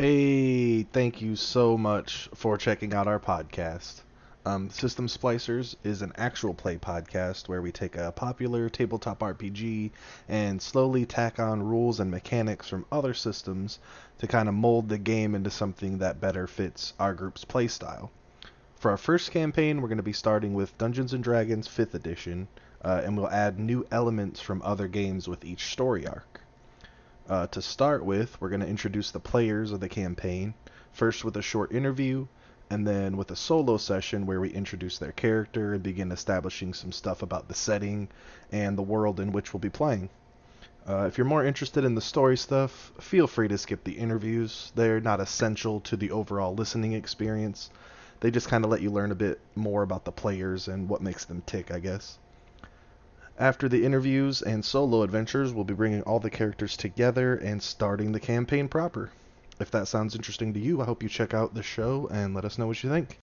Hey, thank you so much for checking out our podcast. Um, System Splicers is an actual play podcast where we take a popular tabletop RPG and slowly tack on rules and mechanics from other systems to kind of mold the game into something that better fits our group's playstyle. For our first campaign, we're going to be starting with Dungeons and Dragons 5th edition, uh, and we'll add new elements from other games with each story arc. Uh, to start with, we're going to introduce the players of the campaign, first with a short interview, and then with a solo session where we introduce their character and begin establishing some stuff about the setting and the world in which we'll be playing. Uh, if you're more interested in the story stuff, feel free to skip the interviews. They're not essential to the overall listening experience. They just kind of let you learn a bit more about the players and what makes them tick, I guess. After the interviews and solo adventures, we'll be bringing all the characters together and starting the campaign proper. If that sounds interesting to you, I hope you check out the show and let us know what you think.